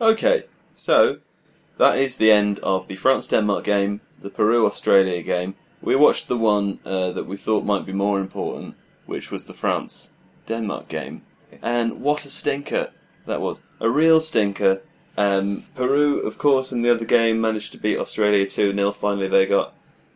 Okay, so that is the end of the France Denmark game, the Peru Australia game. We watched the one uh, that we thought might be more important, which was the France Denmark game. And what a stinker that was. A real stinker. Um, Peru, of course, in the other game managed to beat Australia 2 0. Finally, they got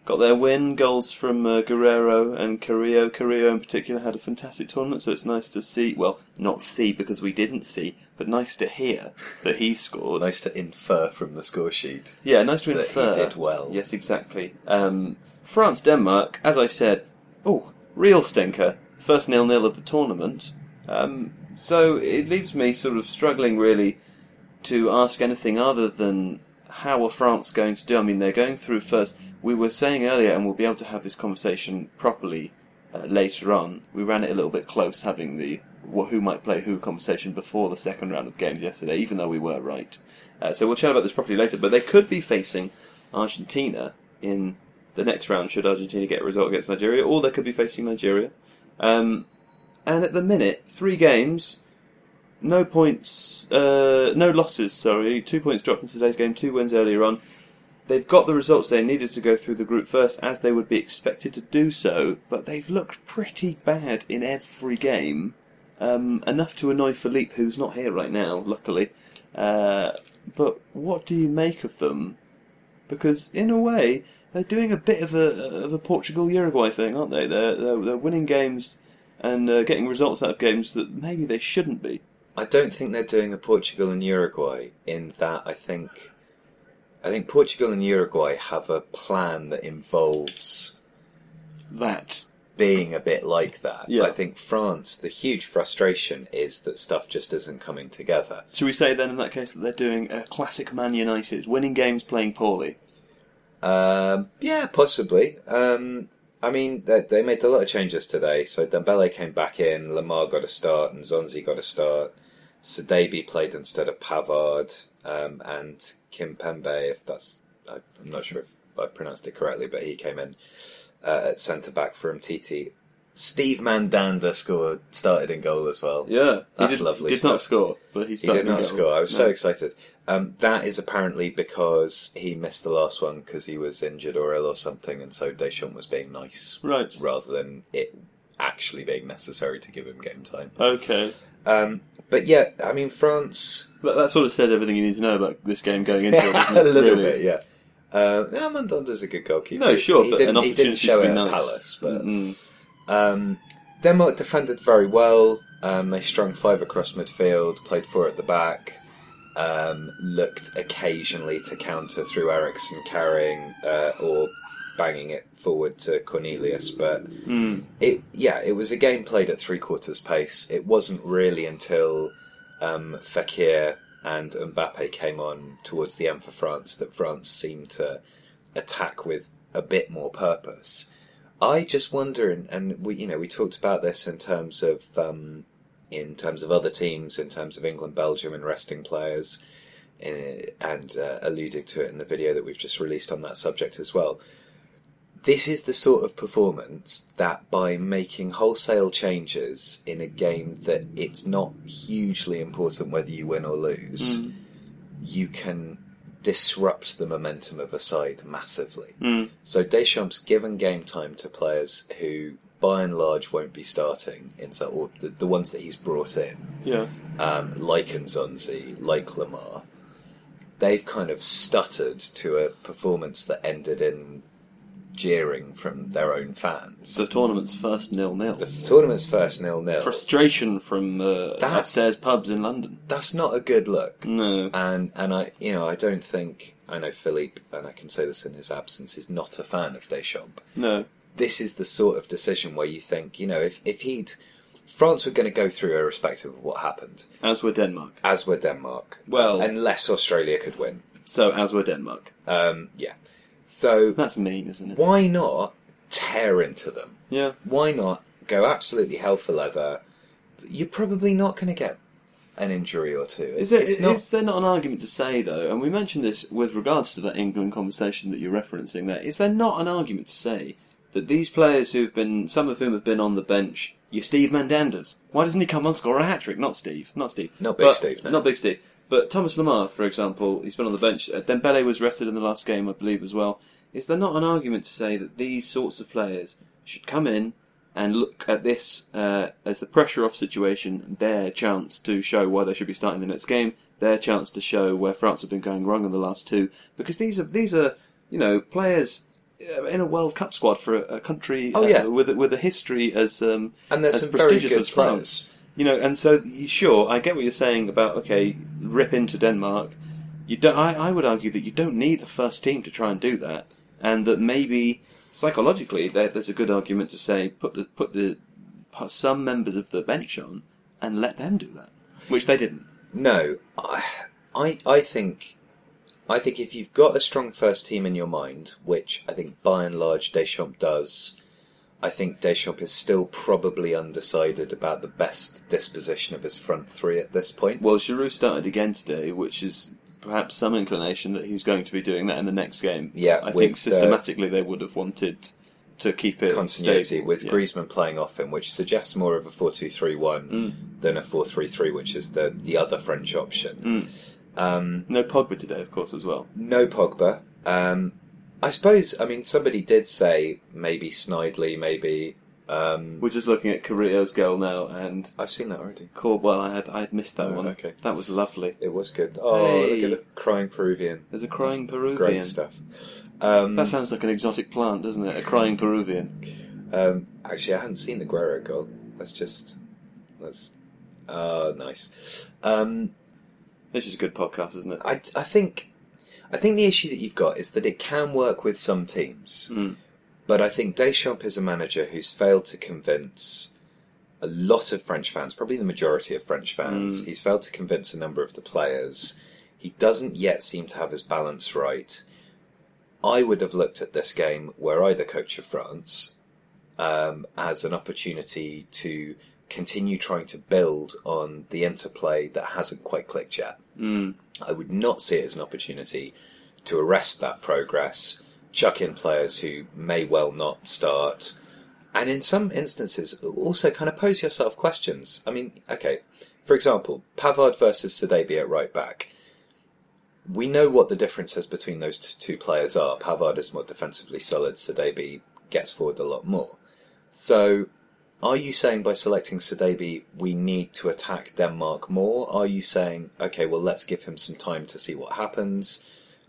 got their win. Goals from uh, Guerrero and Carrillo. Carrillo, in particular, had a fantastic tournament, so it's nice to see. Well, not see because we didn't see, but nice to hear that he scored. Nice to infer from the score sheet. Yeah, nice to that he infer. did well. Yes, exactly. Um, France Denmark, as I said, oh, real stinker. First nil nil of the tournament. Um, so it leaves me sort of struggling really to ask anything other than how are France going to do? I mean, they're going through first. We were saying earlier, and we'll be able to have this conversation properly uh, later on. We ran it a little bit close, having the wh- who might play who conversation before the second round of games yesterday, even though we were right. Uh, so we'll chat about this properly later. But they could be facing Argentina in the next round should Argentina get a result against Nigeria, or they could be facing Nigeria. Um, and at the minute, three games, no points, uh, no losses. Sorry, two points dropped in today's game, two wins earlier on. They've got the results they needed to go through the group first, as they would be expected to do so. But they've looked pretty bad in every game, um, enough to annoy Philippe, who's not here right now, luckily. Uh, but what do you make of them? Because in a way, they're doing a bit of a of a Portugal Uruguay thing, aren't they? They're they're, they're winning games and uh, getting results out of games that maybe they shouldn't be. I don't think they're doing a Portugal and Uruguay in that I think I think Portugal and Uruguay have a plan that involves That being a bit like that. Yeah. I think France, the huge frustration is that stuff just isn't coming together. should we say then in that case that they're doing a classic Man United, winning games, playing poorly. Um, yeah, possibly. Um, I mean, they, they made a lot of changes today. So Dembele came back in, Lemar got a start, and Nzonzi got a start. Sidibe played instead of Pavard, um, and Kimpembe, if that's, I- I'm not sure if I've pronounced it correctly, but he came in uh, at centre back from TT. Steve Mandanda scored, started in goal as well. Yeah, That's he did, lovely Did not stuff. score, but he He did not goal. score. I was so excited. Um, that is apparently because he missed the last one because he was injured or ill or something, and so Deschamps was being nice Right. rather than it actually being necessary to give him game time. Okay. Um, but yeah, I mean France That, that sort of says everything you need to know about this game going into it, doesn't a little Really? bit, yeah. Uh, no, Mandanda's a good goalkeeper. No, sure, he but didn't, an he opportunity didn't show to be nice. Palace, but Mm. Um, Denmark defended very well. Um, they strung five across midfield, played four at the back, um, looked occasionally to counter through Eriksen carrying uh, or banging it forward to Cornelius. But it, yeah, it was a game played at three quarters pace. It wasn't really until um, Fekir and Mbappe came on towards the end for France that France seemed to attack with a bit more purpose. I just wonder, and, and we, you know, we talked about this in terms of, um, in terms of other teams, in terms of England, Belgium, and resting players, uh, and uh, alluding to it in the video that we've just released on that subject as well. This is the sort of performance that, by making wholesale changes in a game that it's not hugely important whether you win or lose, you can disrupt the momentum of a side massively. So Deschamps given game time to players who, by and large, won't be starting in so, or the, the ones that he's brought in, Yeah. um, like Nzonzi, like Lemar. They've kind of stuttered to a performance that ended in jeering from their own fans. The tournament's first nil nil. The tournament's first nil nil. Frustration from uh, That's- upstairs pubs in London. That's not a good look. No. And and I you know I don't think I know Philippe and I can say this in his absence is not a fan of Deschamps. No. This is the sort of decision where you think you know if if he'd France were going to go through irrespective of what happened, As were Denmark. as were Denmark. Well- unless Australia could win. So as were Denmark. Um, yeah. So That's mean, isn't it? why not tear into them? Yeah. Why not go absolutely hell for leather? You're probably not going to get an injury or two. Is there, It's is, not- there not an argument to say, though, and we mentioned this with regards to that England conversation that you're referencing there, is there not an argument to say that these players who've been, some of whom have been on the bench, your Steve Mandandas, why doesn't he come on score a hat trick? Not Steve, not Steve. Not Big But- Steve, no. Not Big Steve. But Thomas Lemar, for example, he's been on the bench. Uh, Dembele was rested in the last game, I believe, as well. Is there not an argument to say that these sorts of players should come in and look at this uh, as the pressure off situation, their chance to show why they should be starting the next game, their chance to show where France have been going wrong in the last two, because these are these are you know players in a World Cup squad for a, a country Oh, uh, yeah. with a, with a history as um, And as prestigious as France. players. You know, and so sure, I get what you're saying about okay, rip into Denmark. You don't. I, I would argue that you don't need the first team to try and do that, and that maybe psychologically there, there's a good argument to say put the put the put some members of the bench on and let them do that, which they didn't. No, I, I, I think, I think if you've got a strong first team in your mind, which I think by and large Deschamps does, I think Deschamps is still probably undecided about the best disposition of his front three at this point. Well, Giroud started again today, which is perhaps some inclination that he's going to be doing that in the next game. Yeah, I think uh, systematically they would have wanted to keep it continuity stable. with Yeah. Griezmann playing off him, which suggests more of a 4-2-3-1 Mm. than a 4-3-3, which is the, the other French option. Mm. Um, No Pogba today, of course, as well. no Pogba. Um, I suppose, I mean, somebody did say maybe Snidely, maybe... Um, We're just looking at Carrillo's goal now, and I've seen that already. Corbwell. I had I had missed that Oh, one. okay. that was lovely. It was good. Oh, Hey. look at the crying Peruvian. There's a crying Peruvian. Great stuff. Um, That sounds like an exotic plant, doesn't it? A crying Peruvian. um, actually, I hadn't seen the Guerrero goal. That's just that's uh, nice. Um, This is a good podcast, isn't it? I, I think I think the issue that you've got is that it can work with some teams, Mm. but I think Deschamps is a manager who's failed to convince a lot of French fans, probably the majority of French fans. Mm. He's failed to convince a number of the players. He doesn't yet seem to have his balance right. I would have looked at this game, were I the coach of France, um, as an opportunity to continue trying to build on the interplay that hasn't quite clicked yet. Mm. I would not see it as an opportunity to arrest that progress, chuck in players who may well not start, and in some instances also kind of pose yourself questions. I mean, okay, for example, Pavard versus Sidibe at right back. We know what the differences between those two players are. Pavard is more defensively solid, Sidibe gets forward a lot more. So, are you saying by selecting Sidibe we need to attack Denmark more? Are you saying, okay, well, let's give him some time to see what happens?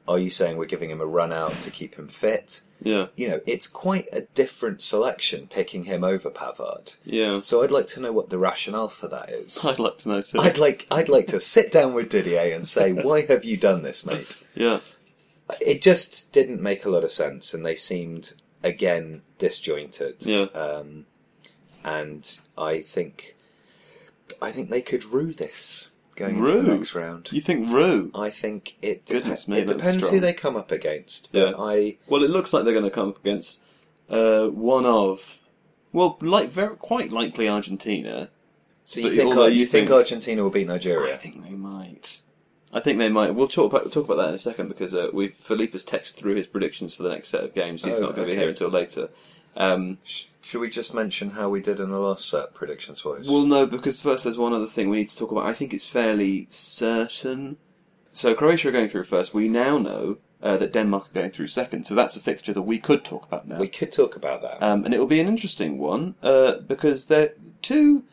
Are you saying we're giving him a run out to keep him fit? Yeah, You know, it's quite a different selection picking him over Pavard. yeah. So I'd like to know what the rationale for that is. I'd like to know too. I'd like I'd like to sit down with Didier and say, "Why have you done this, mate?" Yeah, It just didn't make a lot of sense, and they seemed again disjointed. Yeah. Um, and I think I think they could rue this going into the next round. you think Rue? I think it Goodness me, it depends strong. who they come up against. But Yeah. I Well, it looks like they're going to come up against uh, one of, well, like very quite likely Argentina. so you think although you think think- Argentina will beat Nigeria? I think they might. I think they might. We'll talk about we'll talk about that in a second because uh, we Philippe has texted through his predictions for the next set of games. He's Oh, not going to be here until later. Um, Should we just mention how we did in the last set predictions wise? well, no, because first there's one other thing we need to talk about. I think it's fairly certain. So Croatia are going through first. We now know uh, that Denmark are going through second. So that's a fixture that we could talk about now. we could talk about that. Um, and it will be an interesting one uh, because they're two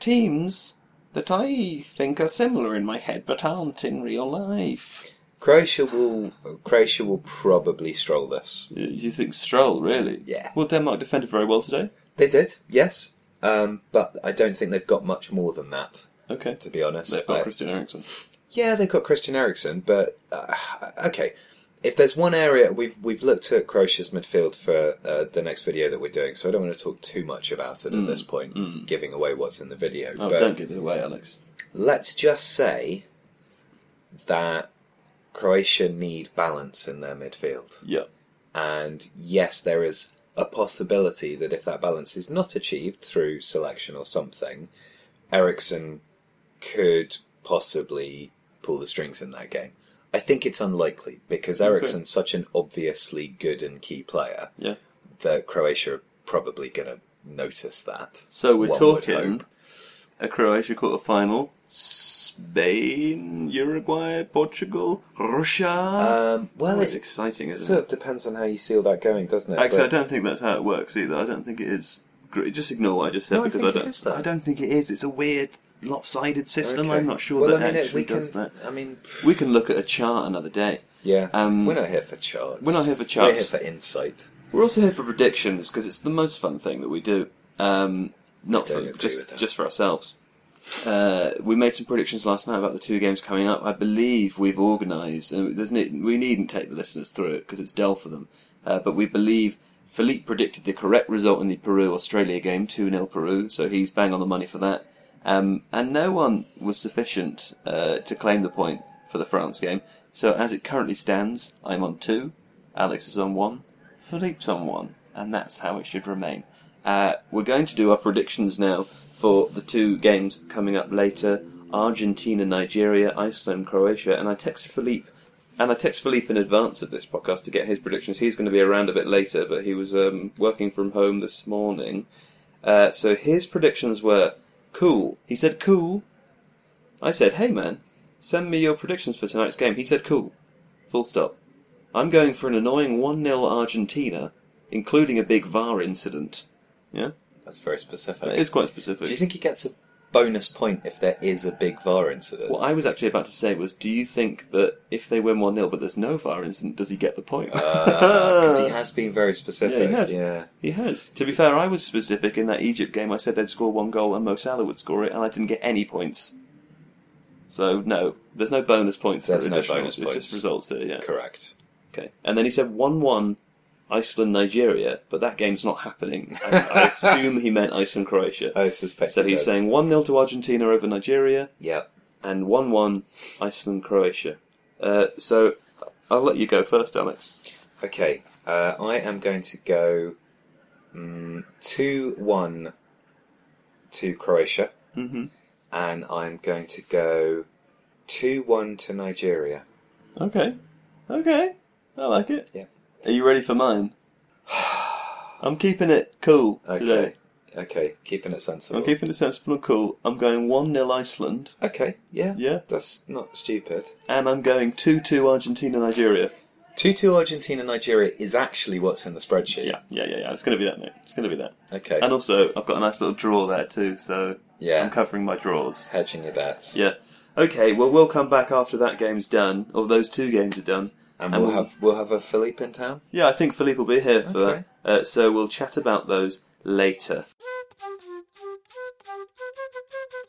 teams that I think are similar in my head but aren't in real life. Croatia will Croatia will probably stroll this. You think Stroll, really? Yeah. Well, Denmark defended very well today. They did, yes, um, but I don't think they've got much more than that. Okay. To be honest, They've got I- Christian Eriksen. yeah, they've got Christian Eriksen, but uh, okay, if there's one area we've we've looked at Croatia's midfield for uh, the next video that we're doing, so I don't want to talk too much about it at this point, giving away what's in the video. Oh, but don't give it away, Alex. let's just say that Croatia need balance in their midfield. Yeah. And yes, there is a possibility that if that balance is not achieved through selection or something, Eriksen could possibly pull the strings in that game. I think it's unlikely because Eriksen's such an obviously good and key player Yeah. that Croatia are probably going to notice that. So we're talking a Croatia quarter final, Spain, Uruguay, Portugal, Russia. Um, well, oh, it's, it's exciting, isn't sort it? of depends on how you see all that going, doesn't it? Actually, I don't think that's how it works either. I don't think it is. Just ignore what I just said No, because think I don't. I don't think it is. It's a weird, lopsided system. Okay. I'm not sure well, that I mean, it- actually we can, does that. I mean, We can look at a chart another day. yeah. Um, we're not here for charts. we're not here for charts. We're here for insight. We're also here for predictions because it's the most fun thing that we do. Um, not I for just just for ourselves. Uh, we made some predictions last night about the two games coming up. I believe we've organised, and there's ne- we needn't take the listeners through it because it's dull for them. Uh, but we believe Philippe predicted the correct result in the Peru Australia game, two 0 Peru. So he's bang on the money for that. Um, and no one was sufficient uh, to claim the point for the France game. So as it currently stands, I'm on two, Alex is on one, Philippe's on one, and that's how it should remain. Uh, we're going to do our predictions now for the two games coming up later: Argentina, Nigeria, Iceland, Croatia. And I text Philippe, and I text Philippe in advance of this podcast to get his predictions. He's going to be around a bit later, but he was um, working from home this morning. Uh, so his predictions were cool. He said cool. I said, hey man, send me your predictions for tonight's game. He said cool. Full stop. I'm going for an annoying 1 0 Argentina, including a big VAR incident. Yeah? That's very specific. It is quite specific. Do you think he gets a bonus point if there is a big VAR incident? what I was actually about to say was, do you think that if they win 1 0 but there's no VAR incident, does he get the point? Uh, because he has been very specific. Yeah, he has. Yeah. He has. To be fair, I was specific in that Egypt game. I said they'd score one goal and Mo Salah would score it, and I didn't get any points. So, no, there's no bonus points There's for no bonus It's just results here, yeah. Correct. Okay. And then he said 1 1 Iceland Nigeria, but that game's not happening. And I assume he meant Iceland Croatia. I suspect. So he he's does. saying 1 0 to Argentina over Nigeria Yeah. and 1 1 Iceland Croatia. Uh, so I'll let you go first, Alex. Okay. Uh, I am going to go mm, two one to Croatia, Mm-hmm. and I'm going to go two one to Nigeria. Okay. Okay. I like it. Yeah. Are you ready for mine? I'm keeping it cool Okay. today. Okay, keeping it sensible. I'm keeping it sensible and cool. I'm going 1 0 Iceland. Okay, yeah, Yeah. that's not stupid. And I'm going 2 2 Argentina Nigeria. Two two Argentina Nigeria is actually what's in the spreadsheet. Yeah, yeah, yeah, yeah. It's going to be that, mate. It's going to be that. Okay. And also, I've got a nice little draw there too, so yeah. I'm covering my draws. Hedging your bets. Yeah. Okay, well, we'll come back after that game's done, or those two games are done. And, And we'll we'll- have we'll have a Philippe in town. Yeah, I think Philippe will be here for Okay. that. Uh, so we'll chat about those later.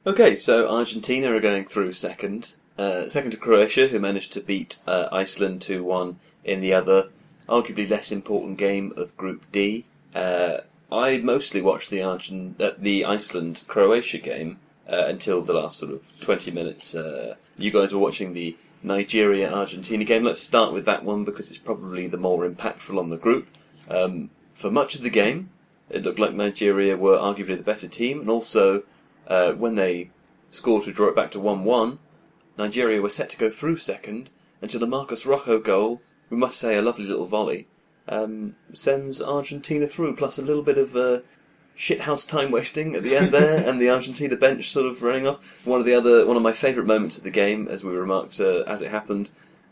Okay, so Argentina are going through second. Uh, second to Croatia, who managed to beat uh, Iceland 2 1 in the other, arguably less important game of Group D. Uh, I mostly watched the, Argent- uh, the Iceland Croatia game uh, until the last sort of 20 minutes. Uh, you guys were watching the Nigeria Argentina game. Let's start with that one because it's probably the more impactful on the group. Um, for much of the game, it looked like Nigeria were arguably the better team, and also uh, when they scored to draw it back to 1 1, Nigeria were set to go through second until a Marcus Rojo goal, we must say a lovely little volley, um, sends Argentina through, plus a little bit of uh, shithouse time wasting at the end there, and the Argentina bench sort of running off. One of the other, one of my favourite moments of the game, as we remarked uh, as it happened,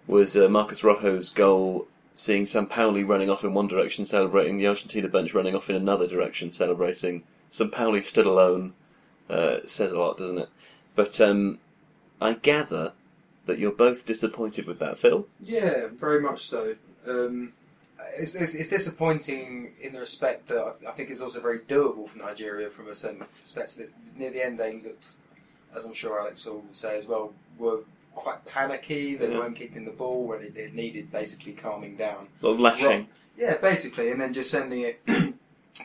was uh, Marcus Rojo's goal. Seeing Sampaoli running off in one direction celebrating, the Argentina bench running off in another direction celebrating. Sampaoli stood alone. Uh, says a lot, doesn't it? But um, I gather that you're both disappointed with that, Phil. Yeah, very much so. Um, it's, it's, it's disappointing in the respect that I, I think it's also very doable for Nigeria from a certain perspective. Near the end, they looked as I'm sure Alex will say as well, were quite panicky. They Yeah. weren't keeping the ball when it, it needed basically calming down. A lot of lashing. Yeah, basically, and then just sending it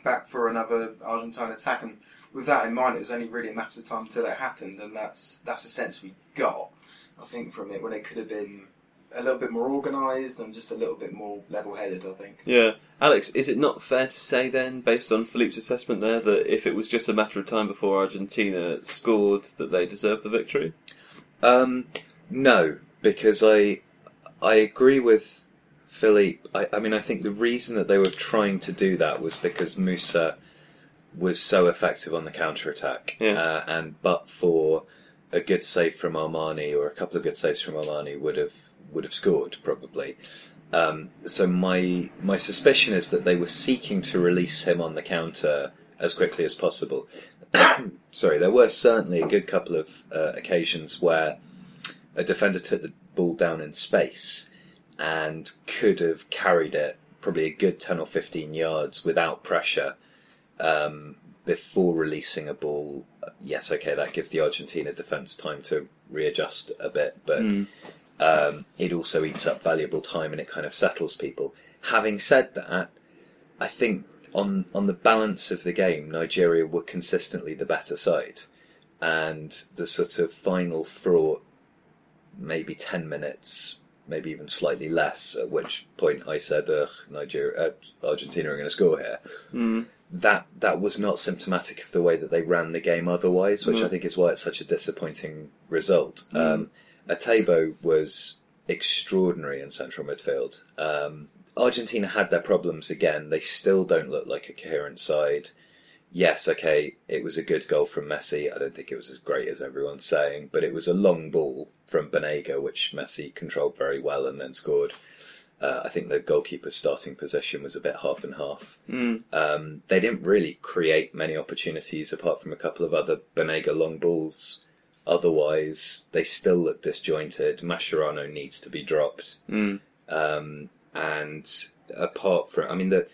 back for another Argentine attack. And with that in mind, it was only really a matter of time until it happened, and that's that's the sense we got, I think, from it when it could have been a little bit more organised and just a little bit more level-headed. I think. Yeah. Alex, is it not fair to say then, based on Philippe's assessment there, that if it was just a matter of time before Argentina scored, that they deserved the victory? Um, no, because I I agree with Philippe. I, I mean, I think the reason that they were trying to do that was because Musa was so effective on the counter attack, Yeah. uh, and but for a good save from Armani or a couple of good saves from Armani would have would have scored probably. Um, so my my suspicion is that they were seeking to release him on the counter as quickly as possible. Sorry, there were certainly a good couple of uh, occasions where a defender took the ball down in space and could have carried it probably a good 10 or 15 yards without pressure um, before releasing a ball. Yes, okay, that gives the Argentina defence time to readjust a bit, but um, it also eats up valuable time and it kind of settles people. Having said that, I think on on the balance of the game, Nigeria were consistently the better side, and the sort of final fraught, maybe ten minutes, maybe even slightly less. At which point I said, "Ugh, Nigeria, uh, Argentina are going to score here." That that was not symptomatic of the way that they ran the game otherwise, which I think is why it's such a disappointing result. Um, Etebo was extraordinary in central midfield. Um, Argentina had their problems again. They still don't look like a coherent side. Yes, okay, it was a good goal from Messi. I don't think it was as great as everyone's saying, but it was a long ball from Banega, which Messi controlled very well and then scored. Uh, I think the goalkeeper's starting position was a bit half and half. Um, they didn't really create many opportunities apart from a couple of other Banega long balls. Otherwise, they still look disjointed. Mascherano needs to be dropped. Um, and apart from, I mean, the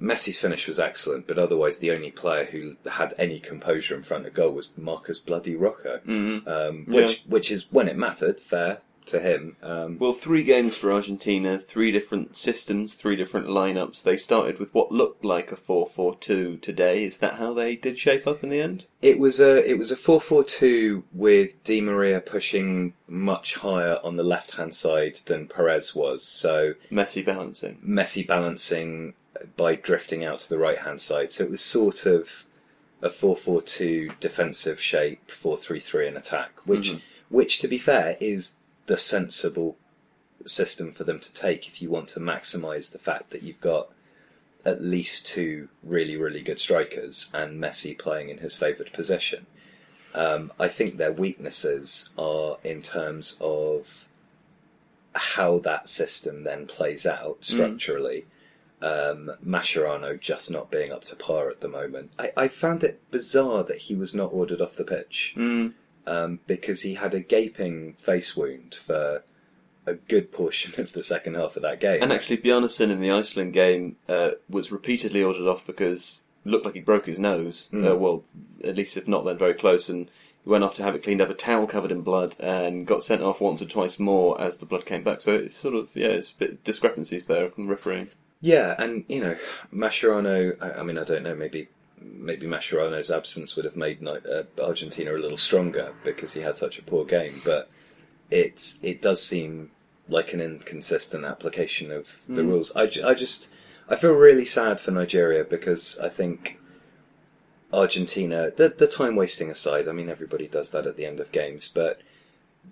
Messi's finish was excellent, but otherwise, the only player who had any composure in front of goal was Marcus Bloody Rojo, um, which which is when it mattered, fair to him. Um, Well, three games for Argentina, three different systems, three different lineups. They started with what looked like a 4-4-2 today. Is that how they did shape up in the end? It was a it was a four four two with Di Maria pushing much higher on the left hand side than Perez was. So Messi balancing. Messi balancing by drifting out to the right hand side. So it was sort of a four four two defensive shape, four three three in attack, which which to be fair is the sensible system for them to take if you want to maximise the fact that you've got at least two really, really good strikers and Messi playing in his favoured position. Um, I think their weaknesses are in terms of how that system then plays out structurally. Um, Mascherano just not being up to par at the moment. I, I found it bizarre that he was not ordered off the pitch um, because he had a gaping face wound for a good portion of the second half of that game. And actually, Bjarnason in the Iceland game uh, was repeatedly ordered off because it looked like he broke his nose. Uh, well, at least if not, then very close. And he went off to have it cleaned up, a towel covered in blood, and got sent off once or twice more as the blood came back. So it's sort of yeah, it's a bit discrepancies there in refereeing. Yeah, and you know, Mascherano. I, I mean, I don't know. Maybe maybe Mascherano's absence would have made uh, Argentina a little stronger because he had such a poor game. But it it does seem like an inconsistent application of the rules. I, I just I feel really sad for Nigeria because I think Argentina. The the time wasting aside, I mean, everybody does that at the end of games, but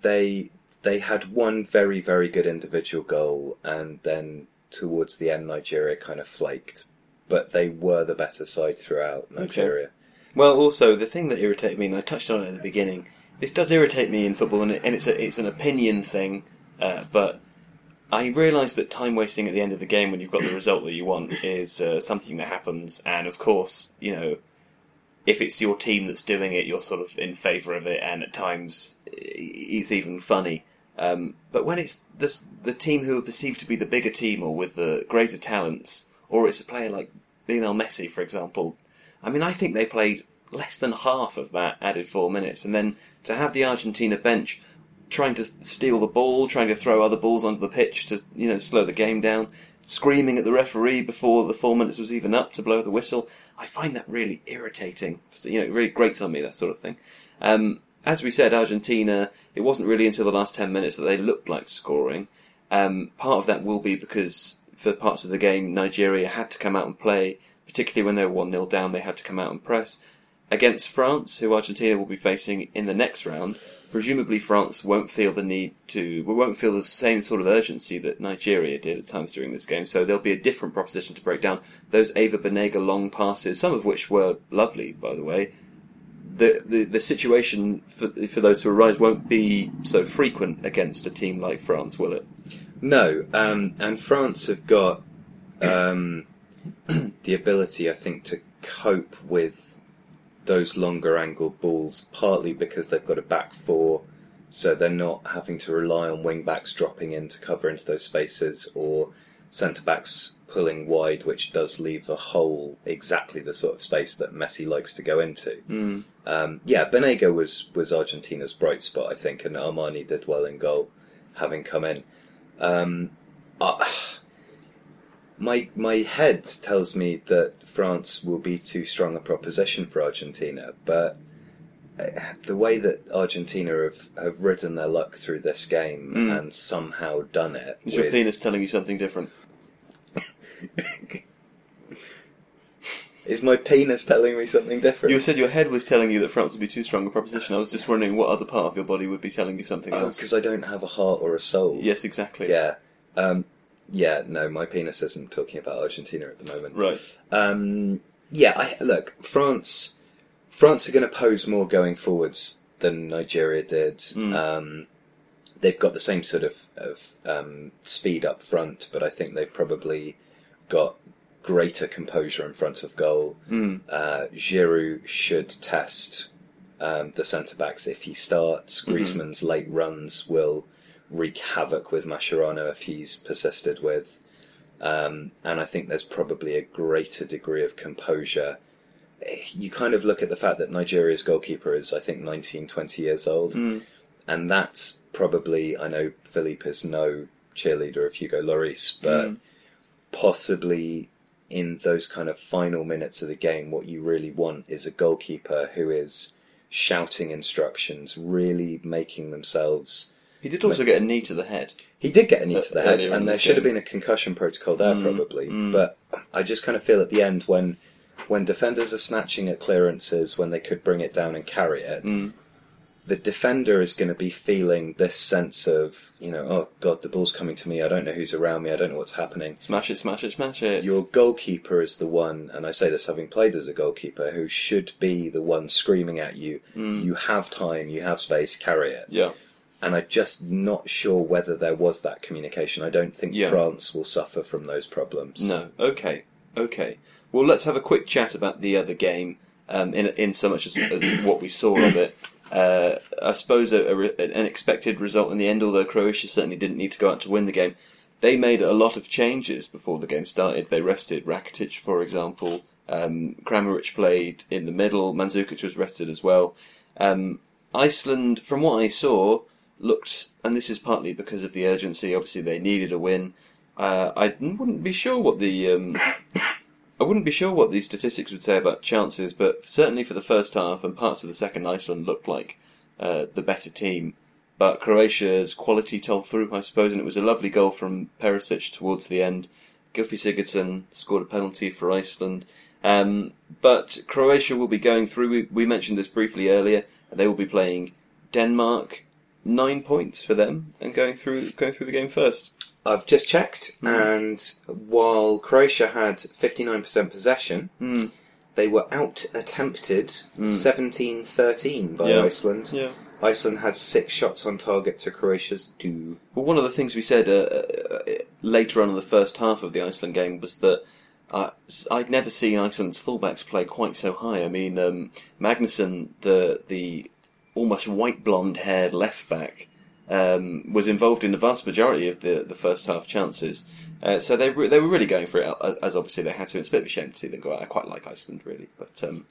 they they had one very very good individual goal and then towards the end Nigeria kind of flaked but they were the better side throughout Nigeria Well, also the thing that irritated me, and I touched on it at the beginning, this does irritate me in football, and, it, and it's a, it's an opinion thing. Uh, but I realise that time wasting at the end of the game when you've got the result that you want is uh, something that happens, and of course, you know, if it's your team that's doing it, you're sort of in favour of it, and at times it's even funny. Um, but when it's this, the team who are perceived to be the bigger team or with the greater talents, or it's a player like Lionel Messi, for example, I mean, I think they played less than half of that added four minutes, and then to have the Argentina bench trying to steal the ball, trying to throw other balls onto the pitch to you know slow the game down, screaming at the referee before the four minutes was even up to blow the whistle. I find that really irritating. You know, it really grates on me that sort of thing. Um, as we said, Argentina. It wasn't really until the last ten minutes that they looked like scoring. Um, part of that will be because for parts of the game, Nigeria had to come out and play, particularly when they were 1 0 down, they had to come out and press. Against France, who Argentina will be facing in the next round, presumably France won't feel the need to, won't feel the same sort of urgency that Nigeria did at times during this game. So there'll be a different proposition to break down. Those Ever Banega long passes, some of which were lovely, by the way, the, the, the situation for, for those to arise won't be so frequent against a team like France, will it? No, um, and France have got um, the ability, I think, to cope with those longer angled balls, partly because they've got a back four, so they're not having to rely on wing backs dropping in to cover into those spaces or centre backs pulling wide, which does leave a hole exactly the sort of space that Messi likes to go into. Mm. Um, yeah, Banega was was Argentina's bright spot, I think, and Armani did well in goal, having come in. Um, uh, my my head tells me that France will be too strong a proposition for Argentina, but uh, the way that Argentina have, have ridden their luck through this game Mm. and somehow done it. Is your penis telling you something different? Is my penis telling me something different? You said your head was telling you that France would be too strong a proposition. I was just wondering what other part of your body would be telling you something else. because I don't have a heart or a soul. Yes, exactly. Yeah. Um, yeah, no, my penis isn't talking about Argentina at the moment. Right. Um, yeah, I, look, France. France are going to pose more going forwards than Nigeria did. Mm. Um, they've got the same sort of, of um, speed up front, but I think they've probably got greater composure in front of goal. Mm. Uh, Giroud should test um, the centre backs if he starts. Mm-hmm. Griezmann's late runs will wreak havoc with Mascherano if he's persisted with. Um, and I think there's probably a greater degree of composure. You kind of look at the fact that Nigeria's goalkeeper is, I think, 19, 20 years old. Mm. And that's probably, I know Philippe is no cheerleader of Hugo Lloris, but Mm. possibly in those kind of final minutes of the game, what you really want is a goalkeeper who is shouting instructions, really making themselves. He did also get a knee to the head. He did get a knee to the Uh, head, and there should have been a concussion protocol there, Mm, probably. mm. But I just kind of feel at the end when when defenders are snatching at clearances when they could bring it down and carry it, Mm. The defender is going to be feeling this sense of, you know, oh god, the ball's coming to me. I don't know who's around me. I don't know what's happening. Smash it, smash it, smash it. Your goalkeeper is the one, and I say this having played as a goalkeeper, who should be the one screaming at you. Mm. You have time, you have space, carry it. Yeah. And I'm just not sure whether there was that communication. I don't think Yeah. France will suffer from those problems. No. Okay. Okay. Well, let's have a quick chat about the other game. Um, in in so much as, as what we saw of it. Uh, I suppose a, a an expected result in the end. Although Croatia certainly didn't need to go out to win the game, they made a lot of changes before the game started. They rested Rakitic, for example. Um, Kramaric played in the middle. Mandzukic was rested as well. Um, Iceland, from what I saw, looked, and this is partly because of the urgency. Obviously, they needed a win. Uh, I wouldn't be sure what the um, I wouldn't be sure what these statistics would say about chances, but certainly for the first half and parts of the second, Iceland looked like uh, the better team. But Croatia's quality told through, I suppose, and it was a lovely goal from Perisic towards the end. Gylfi Sigurdsson scored a penalty for Iceland. Um, but Croatia will be going through. We, we mentioned this briefly earlier. They will be playing Denmark. Nine points for them, and going through going through the game first. I've just checked, Hmm. and while Croatia had 59% possession, Mm. they were out attempted 17 13 by Yeah. Iceland. Yeah. Iceland had six shots on target to Croatia's two. Well, one of the things we said uh, uh, later on in the first half of the Iceland game was that uh, I'd never seen Iceland's fullbacks play quite so high. I mean, um, the the almost white blonde haired left back, um, was involved in the vast majority of the the first half chances. Uh, so they re- they were really going for it, uh, as obviously they had to. It's a bit of a shame to see them go out. I quite like Iceland really, but um,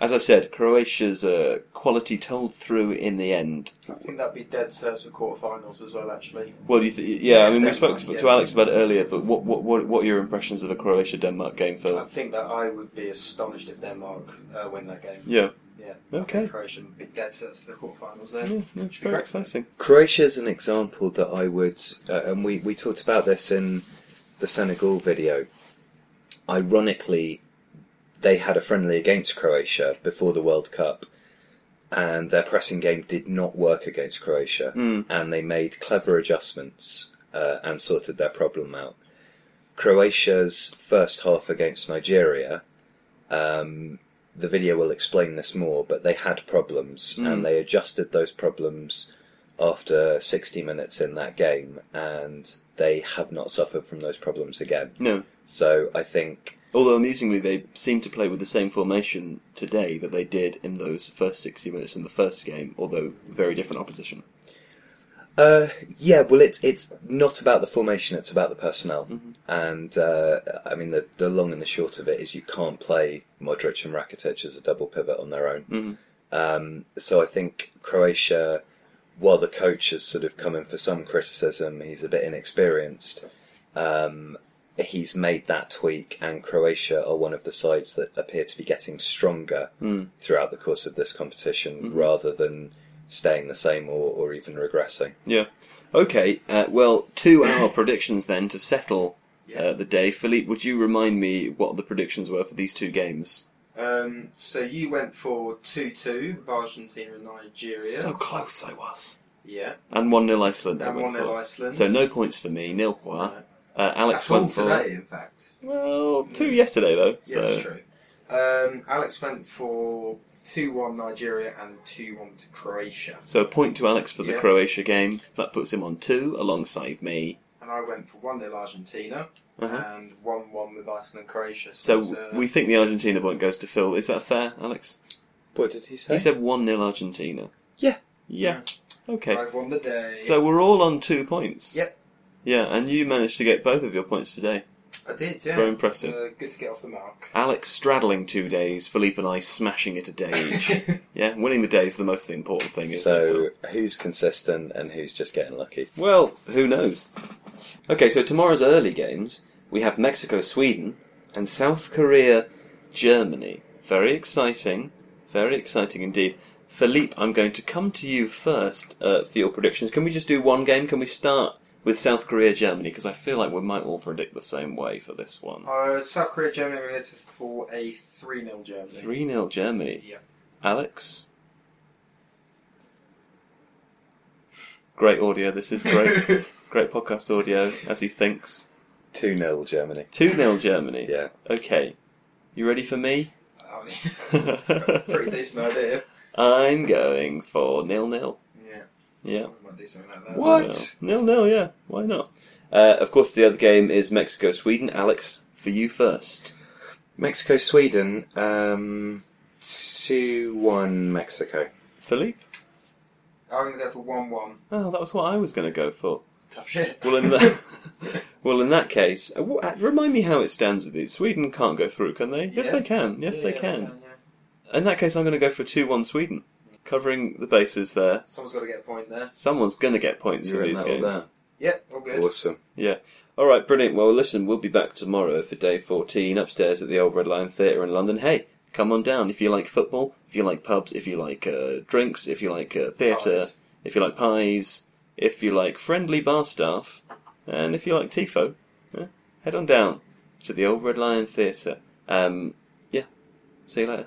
as I said, Croatia's uh, quality told through in the end. I think that'd be dead certs for quarterfinals as well. Actually, Well, you th- yeah, I mean, we spoke yeah. to Alex about it earlier, but what what what, what are your impressions of a Croatia Denmark game, for? I think that I would be astonished if Denmark uh, win that game. Yeah, Yeah. Okay. Croatia would be dead certs for the quarterfinals yeah, then. that's very Great. exciting. Croatia's an example that I would, uh, and we, we talked about this in the Senegal video. Ironically, they had a friendly against Croatia before the World Cup, and their pressing game did not work against Croatia, and they made clever adjustments uh, and sorted their problem out. Croatia's first half against Nigeria, um, the video will explain this more, but they had problems hmm. and they adjusted those problems after 60 minutes in that game, and they have not suffered from those problems again. No, So I think, although amusingly, they seem to play with the same formation today that they did in those first sixty minutes in the first game, although very different opposition. Uh, yeah, well, it's it's not about the formation; it's about the personnel. And uh, I mean, the the long and the short of it is you can't play Modric and Rakitic as a double pivot on their own. Um, so I think Croatia, while the coach has sort of come in for some criticism, he's a bit inexperienced. Um, he's made that tweak, and Croatia are one of the sides that appear to be getting stronger throughout the course of this competition, rather than staying the same or, or even regressing. Yeah. Okay. Uh, well, two hour predictions then to settle uh, the day. Philippe, would you remind me what the predictions were for these two games? Um, so you went for 2-2 with Argentina and Nigeria. So close I was. yeah. And 1 0 Iceland. I And went 1 0 for. Iceland. So no points for me, nil point. No. Uh, Alex That's all went for. today, in fact. Well, two yesterday though. So. Yeah, that's true. Um, Alex went for 2 1 Nigeria and 2 1 to Croatia. So a point to Alex for the Yeah. Croatia game. That puts him on two alongside me. And I went for 1 0 Argentina Uh-huh. and 1 1 with Iceland and Croatia. So it's, uh, we think the Argentina point goes to Phil. Is that fair, Alex? What did he say? He said 1 0 Argentina. Yeah. Yeah. Okay. I've won the day. So we're all on two points. Yep. Yeah, and you managed to get both of your points today. I did, yeah. Very impressive. Uh, good to get off the mark. Alex straddling two days, Philippe and I smashing it a day each. yeah, winning the day is the most important thing, isn't it? So Phil? who's consistent and who's just getting lucky? Well, who knows? Okay, so tomorrow's early games, we have Mexico, Sweden, and South Korea, Germany. Very exciting. Very exciting indeed. Philippe, I'm going to come to you first uh, for your predictions. Can we just do one game? Can we start with South Korea, Germany? Because I feel like we might all predict the same way for this one. Uh, South Korea, Germany, we're going for a 3 0 Germany. 3 0 Germany. Yeah. Alex? Great audio, this is great. great podcast audio as he thinks. 2 0 Germany. 2 0 Germany. Yeah. Okay. You ready for me? Oh, yeah. Pretty decent idea. I'm going for nil nil. Yeah. Yeah. I might do something like that. What? Nil nil, yeah. Why not? Uh, of course, the other game is Mexico Sweden. Alex, for you first. Mexico, Sweden, um, 2 1 Mexico. Philippe? I'm going to go for 1 1. Oh, that was what I was going to go for. Tough shit. Well, in that, well, in that case, uh, wh- uh, remind me how it stands with these. Sweden can't go through, can they? Yes, Yeah. they can. Yes, Yeah, they yeah, can. yeah. In that case, I'm going to go for two-one Sweden, covering the bases there. Someone's got to get a point there. Someone's going to get points You're in in these that all games. down. Yep, all good. Awesome. Yeah. All right, brilliant. Well, listen, we'll be back tomorrow for day 14 upstairs at the Old Red Lion Theatre in London. Hey, come on down if you like football, if you like pubs, if you like uh, drinks, if you like uh, theatre, Pies. if you like pies, if you like friendly bar staff, and if you like Tifo. Yeah, head on down to the Old Red Lion Theatre. Um, yeah, see you later.